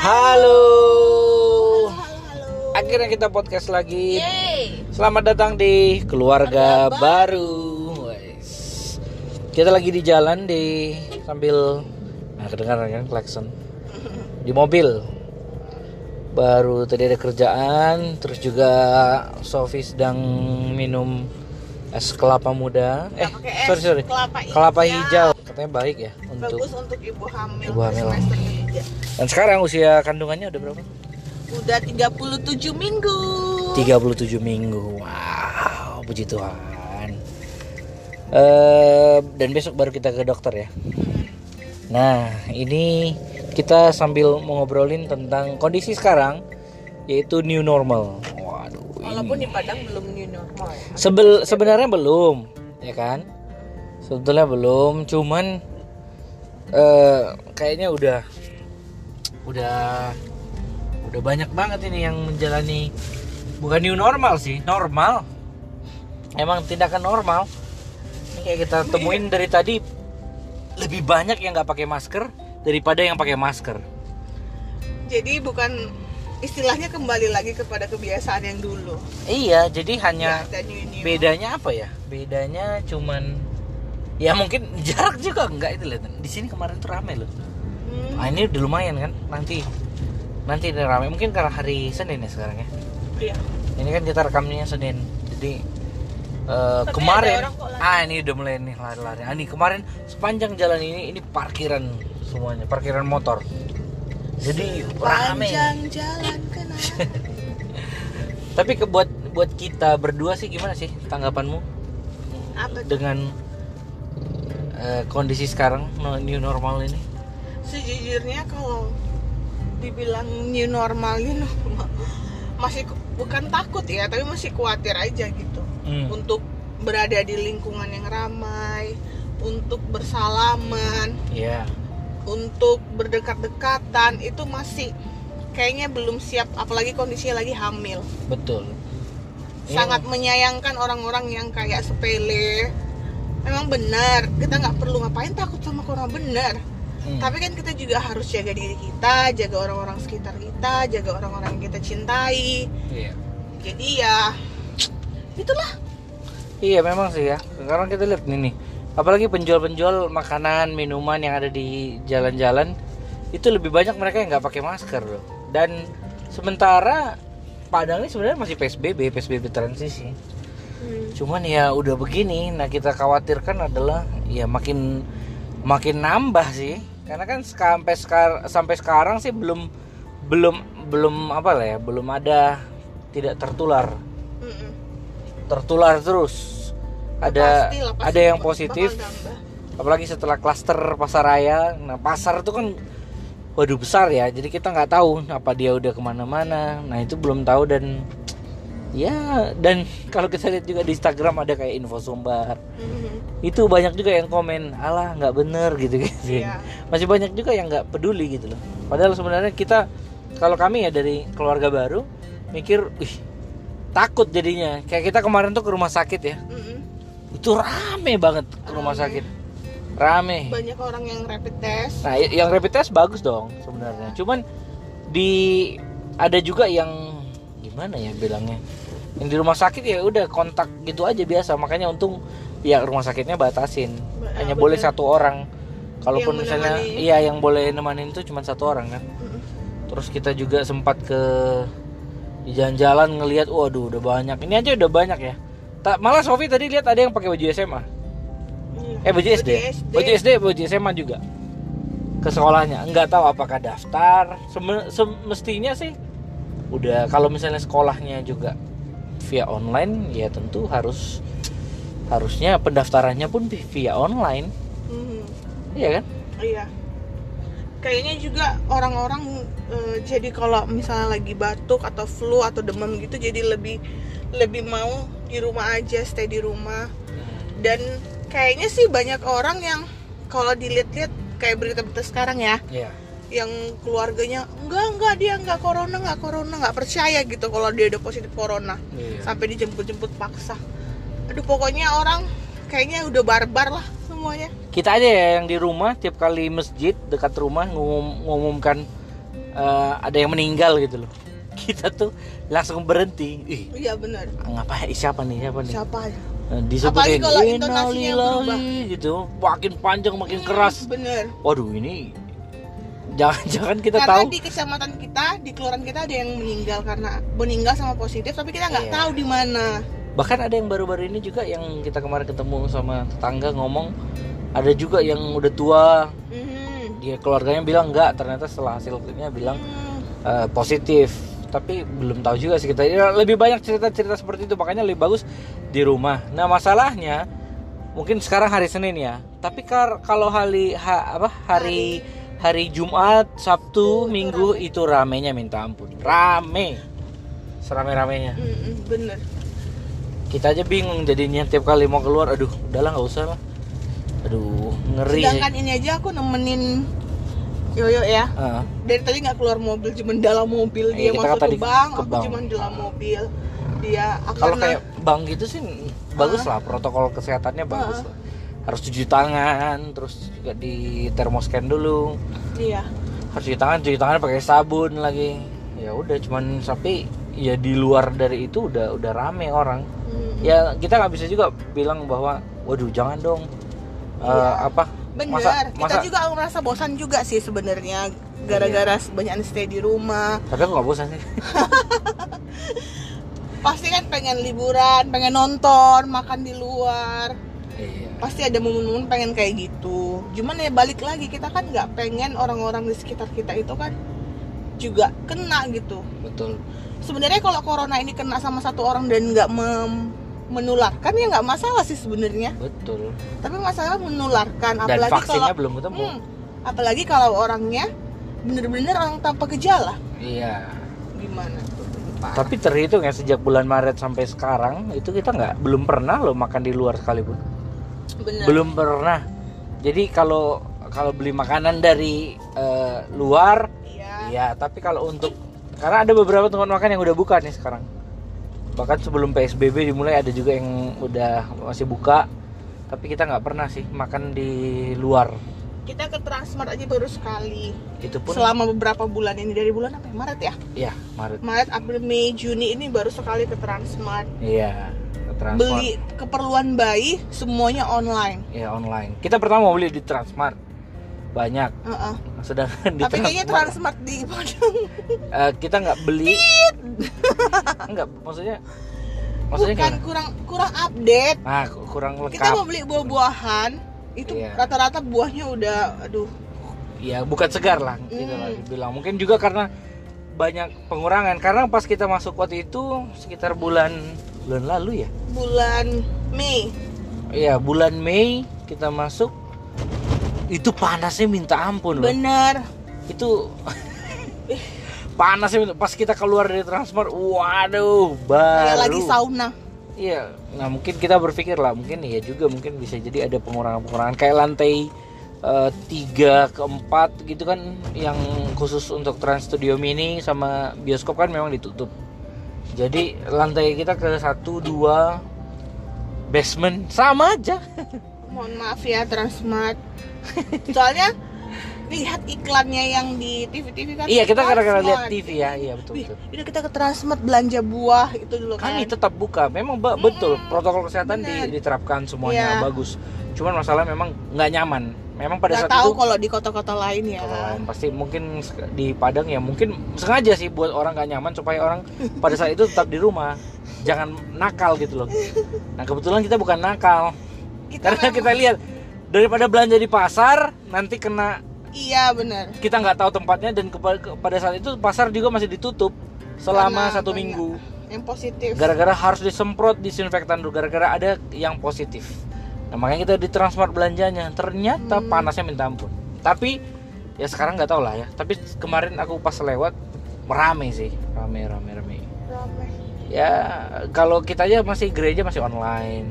Halo. Halo, halo. Akhirnya kita podcast lagi. Yeay. Selamat datang di keluarga Keluarga baru. Wes. Kita lagi di jalan di sambil nah kedengaran kan klakson di mobil. Baru tadi ada kerjaan, terus juga Sofi sedang minum es kelapa muda. Eh, pakai es, sorry sorry. kelapa Kelapa hijau. hijau. Katanya baik ya untuk Bagus untuk ibu hamil. Ibu hamil. semester. Dan sekarang usia kandungannya udah berapa? Udah 37 minggu. 37 minggu. Wow, puji Tuhan. Eh, dan besok baru kita ke dokter ya. Nah, ini kita sambil mengobrolin tentang kondisi sekarang yaitu new normal. Waduh. Walaupun ini. di Padang belum new normal. ya. Sebel sebenarnya belum, ya kan? Sebetulnya belum, cuman eh kayaknya udah udah udah banyak banget ini yang menjalani bukan new normal sih, normal. Emang tindakan normal. Ini kayak kita temuin dari tadi lebih banyak yang nggak pakai masker daripada yang pakai masker. Jadi bukan istilahnya kembali lagi kepada kebiasaan yang dulu. Iya, jadi hanya new new. bedanya apa ya bedanya cuman ya mungkin jarak juga enggak itu lihat di sini kemarin tuh rame loh Hmm, ah ini udah lumayan kan? Nanti nanti udah rame. Mungkin karena hari Senin ya sekarang ya? Iya. ini kan kita rekamnya Senin. Jadi Tapi kemarin ah ini udah mulai nih lari-lari. Ah ini kemarin sepanjang jalan ini ini parkiran semuanya parkiran motor. Jadi rame. Panjang jalan kenapa? tapi ke buat buat kita berdua sih gimana sih tanggapanmu? Apa dengan eh, kondisi sekarang new normal ini Sejujurnya kalau dibilang new normal new normal masih bukan takut ya, tapi masih khawatir aja gitu. Hmm. Untuk berada di lingkungan yang ramai, untuk bersalaman, Iya. untuk berdekat-dekatan itu masih kayaknya belum siap apalagi kondisinya lagi hamil. betul Ini- Sangat menyayangkan orang-orang yang kayak sepele. Memang benar, kita nggak perlu ngapain takut sama corona benar. Hmm. Tapi kan kita juga harus jaga diri kita, jaga orang-orang sekitar kita, jaga orang-orang yang kita cintai. iya. Jadi ya itulah. iya memang sih ya. Sekarang kita lihat nih nih. Apalagi penjual-penjual makanan minuman yang ada di jalan-jalan itu lebih banyak mereka yang nggak pakai masker loh dan sementara Padang ini sebenarnya masih PSBB PSBB transisi. Cuman ya udah begini nah kita khawatirkan adalah ya makin makin nambah sih karena kan sampai sekarang sampai sekarang sih belum belum belum apa lah ya belum ada tidak tertular. Mm-mm. tertular terus. Ada Pastilah, pasti ada yang positif. apalagi setelah klaster pasar raya nah pasar itu kan waduh besar ya. Jadi kita nggak tahu apa dia udah ke mana-mana. Nah itu belum tahu dan ya dan kalau kita lihat juga di Instagram ada kayak info sumbar Mhm. itu banyak juga yang komen alah nggak bener gitu gitu Iya. masih banyak juga yang nggak peduli gitu loh padahal sebenarnya kita kalau kami ya dari keluarga baru mikir ih takut jadinya kayak kita kemarin tuh ke rumah sakit ya Mm-mm. itu rame banget ke rumah Rame. sakit rame Banyak orang yang rapid test. nah yang rapid test bagus dong sebenarnya cuman di ada juga yang gimana ya bilangnya? Yang di rumah sakit ya udah kontak gitu aja biasa makanya untung ya rumah sakitnya batasin. Ba- hanya ah, boleh bener. satu orang. Kalaupun Yang misalnya menemani. iya yang boleh nemanin itu cuma satu orang kan. Terus kita juga sempat ke di jalan-jalan ngelihat waduh udah banyak. Ini aja udah banyak ya. Tak malah Sofi tadi lihat ada yang pakai baju SMA Iya. eh baju SD baju SD baju SMA juga. Ke sekolahnya. Nggak tahu apakah daftar. Seme- semestinya sih udah kalau misalnya sekolahnya juga via online ya tentu harus harusnya pendaftarannya pun via online Mhm. iya kan Iya. Kayaknya juga orang-orang eh, jadi kalau misalnya lagi batuk atau flu atau demam gitu jadi lebih lebih mau di rumah aja, stay di rumah. Dan kayaknya sih banyak orang yang kalau dilihat-lihat kayak berita-berita sekarang ya, Iya. Yang keluarganya enggak enggak dia enggak corona enggak corona enggak percaya gitu kalau dia udah positif corona. Iya. sampai dijemput-jemput paksa. Aduh pokoknya orang kayaknya udah barbar lah semuanya. kita aja ya yang di rumah tiap kali masjid dekat rumah ngumum, ngumumkan eh, ada yang meninggal gitu loh. Kita tuh langsung berhenti. Ih iya benar. ngapain? Siapa nih? Siapa nih? Siapa Eh, Apalagi disebutin kalau intonasinya "Innalillahi", gitu. Makin panjang makin keras. bener waduh ini jangan-jangan kita karena tahu. di kecamatan kita di kelurahan kita ada yang meninggal karena meninggal sama positif tapi kita nggak Iya. tahu di mana. Bahkan ada yang baru-baru ini juga yang kita kemarin ketemu sama tetangga ngomong ada juga yang udah tua. Mhm. dia keluarganya bilang enggak ternyata setelah hasilnya bilang Hmm, eh, positif. Tapi belum tahu juga sih kita. Ya, lebih banyak cerita-cerita seperti itu makanya lebih bagus di rumah. Nah masalahnya mungkin sekarang hari Senin ya tapi kar- kalau hari ha- apa hari hari Jumat Sabtu Minggu itu ramenya minta ampun. Rame. Serame-ramenya. Mhm, bener. Kita aja bingung jadinya tiap kali mau keluar aduh udahlah nggak usah lah. Aduh ngeri. Sedangkan ini aja aku nemenin Yoyo ya. Ah, dari tadi nggak keluar mobil cuman dalam mobil Iya, dia masuk ke bank ke aku bank. cuman dalam mobil. Dia kalau kayak bank gitu sih bagus lah protokol kesehatannya bagus lah harus cuci tangan terus juga di termoscan dulu. Iya. Harus cuci tangan cuci tangan pakai sabun lagi. Ya udah cuman tapi ya di luar dari itu udah udah rame orang. Mhm. ya kita nggak bisa juga bilang bahwa waduh jangan dong. Eh, Iya. apa? Bener. Masa kita masa juga merasa bosan juga sih sebenarnya gara-gara Iya. banyak stay di rumah. Tapi aku nggak bosan sih. Pasti kan pengen liburan pengen nonton makan di luar. Iya pasti ada momen-momen pengen kayak gitu. Cuman ya balik lagi kita kan nggak pengen orang-orang di sekitar kita itu kan juga kena gitu. Betul. Sebenarnya kalau corona ini kena sama satu orang dan nggak menularkan ya nggak masalah sih sebenarnya. Betul. Tapi masalah menularkan dan apalagi vaksinnya kalau belum ketemu. Hmm, apalagi kalau orangnya bener-bener orang tanpa gejala. Iya. Gimana tuh? Parah. tapi terhitung ya sejak bulan Maret sampai sekarang itu kita nggak belum pernah loh makan di luar sekalipun bener belum pernah. Jadi kalau kalau beli makanan dari eh, luar iya. iya tapi kalau untuk karena ada beberapa tempat makan yang udah buka nih sekarang. Bahkan sebelum PSBB dimulai ada juga yang udah masih buka tapi kita nggak pernah sih makan di luar. Kita ke Transmart aja baru sekali. Itu pun selama beberapa bulan ini dari bulan apa ya? Maret ya? Ya Maret. Maret April Mei Juni ini baru sekali ke Transmart. Iya Transmart. beli keperluan bayi semuanya online. Ya online. Kita pertama mau beli di Transmart. Banyak. Heeh. sedangkan di tapi kayaknya Transmart Transmart di Padang eh, kita nggak beli. Enggak maksudnya maksudnya bukan gimana? kurang kurang update. Ah ku- kurang kita lengkap mau beli buah-buahan. Itu Iya. rata-rata buahnya udah aduh. Ya bukan segar lah gitu lah Hmm. dibilang. Mungkin juga karena banyak pengurangan. Karena pas kita masuk waktu itu sekitar bulan bulan lalu ya? Bulan Mei. Iya bulan Mei kita masuk. Itu panasnya minta ampun loh. Bener itu panasnya minta- pas kita keluar dari Transmart waduh baru. Kayak lagi sauna. Iya, nah mungkin kita berpikir lah, mungkin ya juga mungkin bisa jadi ada pengurangan-pengurangan. Kayak lantai eh, tiga ke empat gitu kan, yang khusus untuk Trans Studio Mini sama bioskop kan memang ditutup. Jadi lantai kita ke satu dua basement sama aja. mohon maaf ya Transmart soalnya lihat iklannya yang di TV-TV kan? Iya kita gara-gara lihat. TV ya, iya betul Wih, betul. udah kita ke Transmart belanja buah itu dulu kan Kami tetap buka, memang ba- betul protokol kesehatan di- diterapkan semuanya Iya. bagus. Cuman masalah memang nggak nyaman. Memang pada nggak saat tahu itu kalau di kota-kota lain ya. Lain. Pasti mungkin di Padang ya mungkin sengaja sih buat orang gak nyaman supaya orang pada saat itu tetap di rumah. Jangan nakal gitu loh. Nah kebetulan kita bukan nakal. Kita karena memang- kita lihat daripada belanja di pasar nanti kena iya benar. Kita nggak tahu tempatnya dan pada saat itu pasar juga masih ditutup selama Karena satu banyak minggu. yang positif. Gara-gara harus disemprot disinfektan dulu. Gara-gara ada yang positif. Nah makanya kita di Transmart belanjanya. Ternyata Hmm. panasnya minta ampun. Tapi ya sekarang nggak tahu lah ya. Tapi kemarin aku pas lewat rame sih. Rame rame rame. Ramai. ya kalau kita aja masih gereja masih online.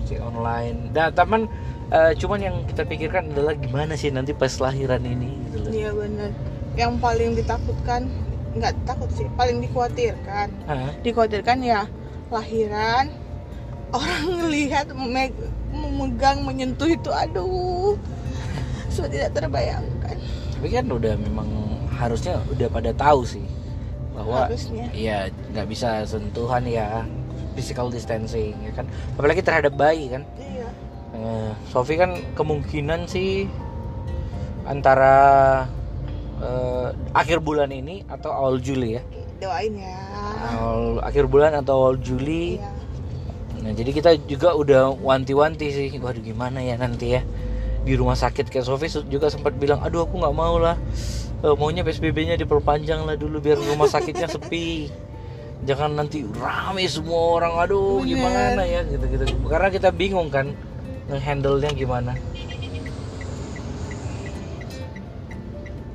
Masih online. Dan teman eh, cuman yang kita pikirkan adalah gimana sih nanti pas lahiran ini gitu loh iya benar yang paling ditakutkan nggak takut sih paling dikhawatirkan Hah? dikhawatirkan ya lahiran orang ngelihat memeg- memegang menyentuh itu aduh sudah tidak terbayangkan tapi kan udah memang harusnya udah pada tahu sih bahwa Harusnya. ya nggak bisa sentuhan ya physical distancing ya kan apalagi terhadap bayi kan Iya. Eh, Sofi kan kemungkinan sih antara eh, akhir bulan ini atau awal Juli ya? Doain ya. awal akhir bulan atau awal Juli. Iya. Nah, jadi kita juga udah wanti-wanti sih, waduh gimana ya nanti ya? Di rumah sakit. Kayak Sofi juga sempat bilang, aduh aku nggak mau lah, Eh, maunya PSBB-nya diperpanjang lah dulu biar rumah sakitnya sepi, jangan nanti rame semua orang, aduh Bener. gimana ya? Gitu-gitu, karena kita bingung kan nge-handle-nya gimana.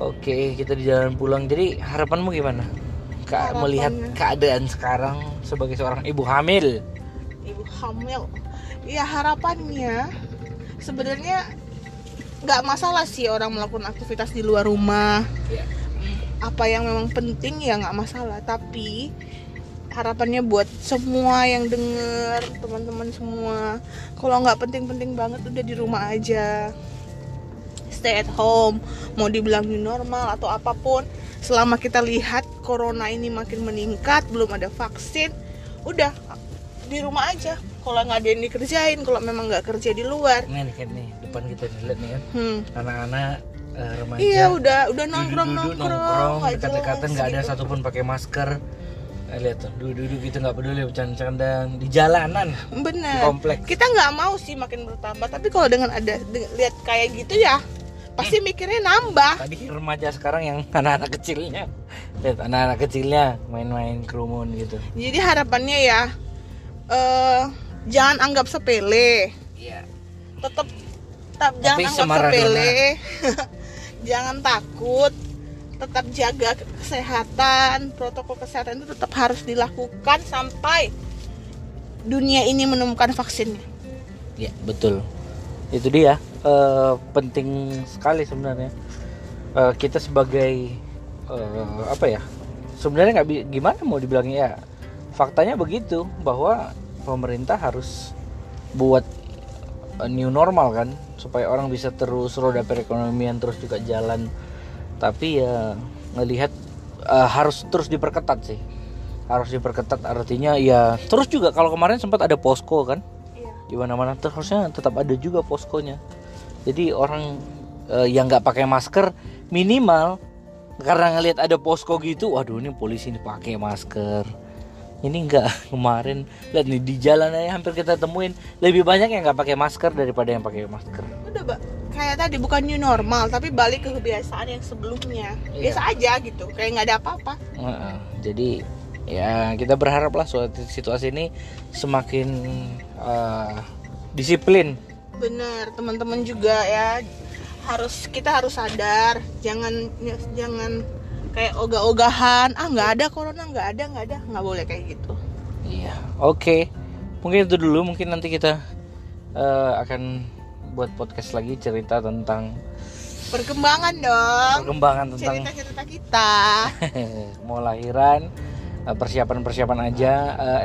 Oke, kita di jalan pulang. Jadi harapanmu gimana? Kak Harapannya- melihat keadaan sekarang sebagai seorang ibu hamil. Ibu hamil. Ya harapannya sebenarnya nggak masalah sih orang melakukan aktivitas di luar rumah. Ya. Apa yang memang penting ya nggak masalah. Tapi harapannya buat semua yang denger teman-teman semua. Kalau nggak penting-penting banget udah di rumah aja. Stay at home mau dibilang new normal atau apa pun. Selama kita lihat corona ini makin meningkat belum ada vaksin udah di rumah aja. Kalau nggak ada yang dikerjain kalau memang nggak kerja di luar. Ini nih kan nih depan kita nih lihat nih kan hmm. anak-anak eh, remaja. Iya udah udah nongkrong duduk-duduk nongkrong dekat-dekatan nggak ada gitu. satupun pakai masker lihat tuh duduk-duduk gitu nggak peduli bercanda-canda di jalanan. Di bener kompleks. Kita nggak mau sih makin bertambah tapi kalau dengan ada de- lihat kayak gitu ya pasti mikirnya nambah. Tadi remaja sekarang yang anak-anak kecilnya. Lihat anak-anak kecilnya main-main kerumun gitu. Jadi harapannya ya eh jangan anggap sepele. Iya. Tetap tetap jangan anggap sepele. Jangan takut tetap jaga kesehatan protokol kesehatan itu tetap harus dilakukan sampai dunia ini menemukan vaksinnya. Ya betul. Itu dia eh, penting sekali sebenarnya. Eh, kita sebagai eh, apa ya sebenarnya nggak gimana mau dibilangnya ya? Faktanya begitu bahwa pemerintah harus buat new normal kan supaya orang bisa terus roda perekonomian terus juga jalan tapi ya ngelihat eh, harus terus diperketat sih. Harus diperketat artinya ya terus juga kalau kemarin sempat ada posko kan? Iya. Di mana-mana tuh harusnya tetap ada juga poskonya. Jadi orang eh, yang nggak pakai masker minimal karena ngelihat ada posko gitu waduh ini polisi ini pakai masker. Ini enggak kemarin lihat nih di jalan aja hampir kita temuin lebih banyak yang nggak pakai masker daripada yang pakai masker. Udah mbak kayak tadi bukan new normal tapi balik ke kebiasaan yang sebelumnya Iya. biasa aja gitu kayak nggak ada apa-apa Heeh. jadi ya kita berharap lah suatu situasi ini semakin eh, disiplin bener teman-teman juga ya harus kita harus sadar jangan jangan kayak ogah-ogahan ah nggak ada corona nggak ada nggak ada nggak boleh kayak gitu Iya, oke. Mungkin itu dulu. Mungkin nanti kita eh, akan buat podcast lagi cerita tentang perkembangan dong perkembangan tentang cerita-cerita kita mau lahiran, eh, persiapan-persiapan aja,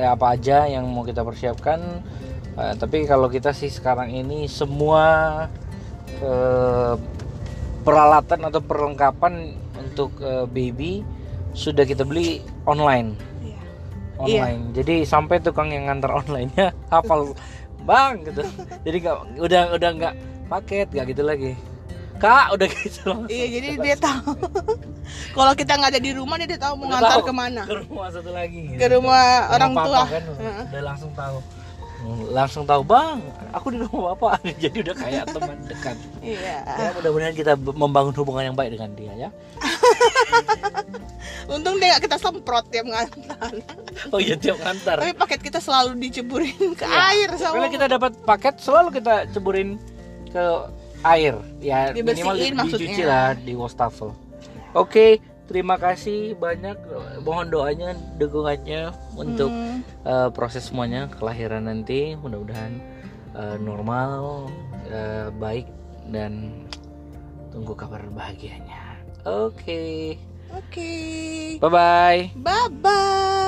eh, apa aja yang mau kita persiapkan. Eh, tapi kalau kita sih sekarang ini semua eh, peralatan atau perlengkapan untuk eh, baby sudah kita beli online. Iya. online. Jadi sampai tukang yang ngantar online-nya hafal bang gitu. Jadi nggak udah udah nggak paket nggak gitu lagi. Kak udah gitu loh. iya jadi dia tahu kalau kita nggak ada di rumah dia tahu mau ngantar ke mana Ke rumah satu lagi. gitu. ke rumah orang tua kan Heeh. udah langsung tahu. Langsung tahu bang, aku di rumah bapak. Jadi udah kayak teman dekat. iya Ya mudah-mudahan kita membangun hubungan yang baik dengan dia ya. Untung dia nggak kita semprot tiap ngantar Oh iya tiap ngantar. tapi paket kita selalu diceburin ke Iya. air sama Kalau kita dapat paket selalu kita ceburin ke air ya Dibersihin minimal di- maksudnya. dicuci lah di wastafel. Oke, terima kasih banyak mohon doanya dukungannya untuk Hmm. eh, proses semuanya kelahiran nanti mudah-mudahan eh, normal eh, baik dan tunggu kabar bahagianya. Okay. Okay. Bye-bye. Bye-bye.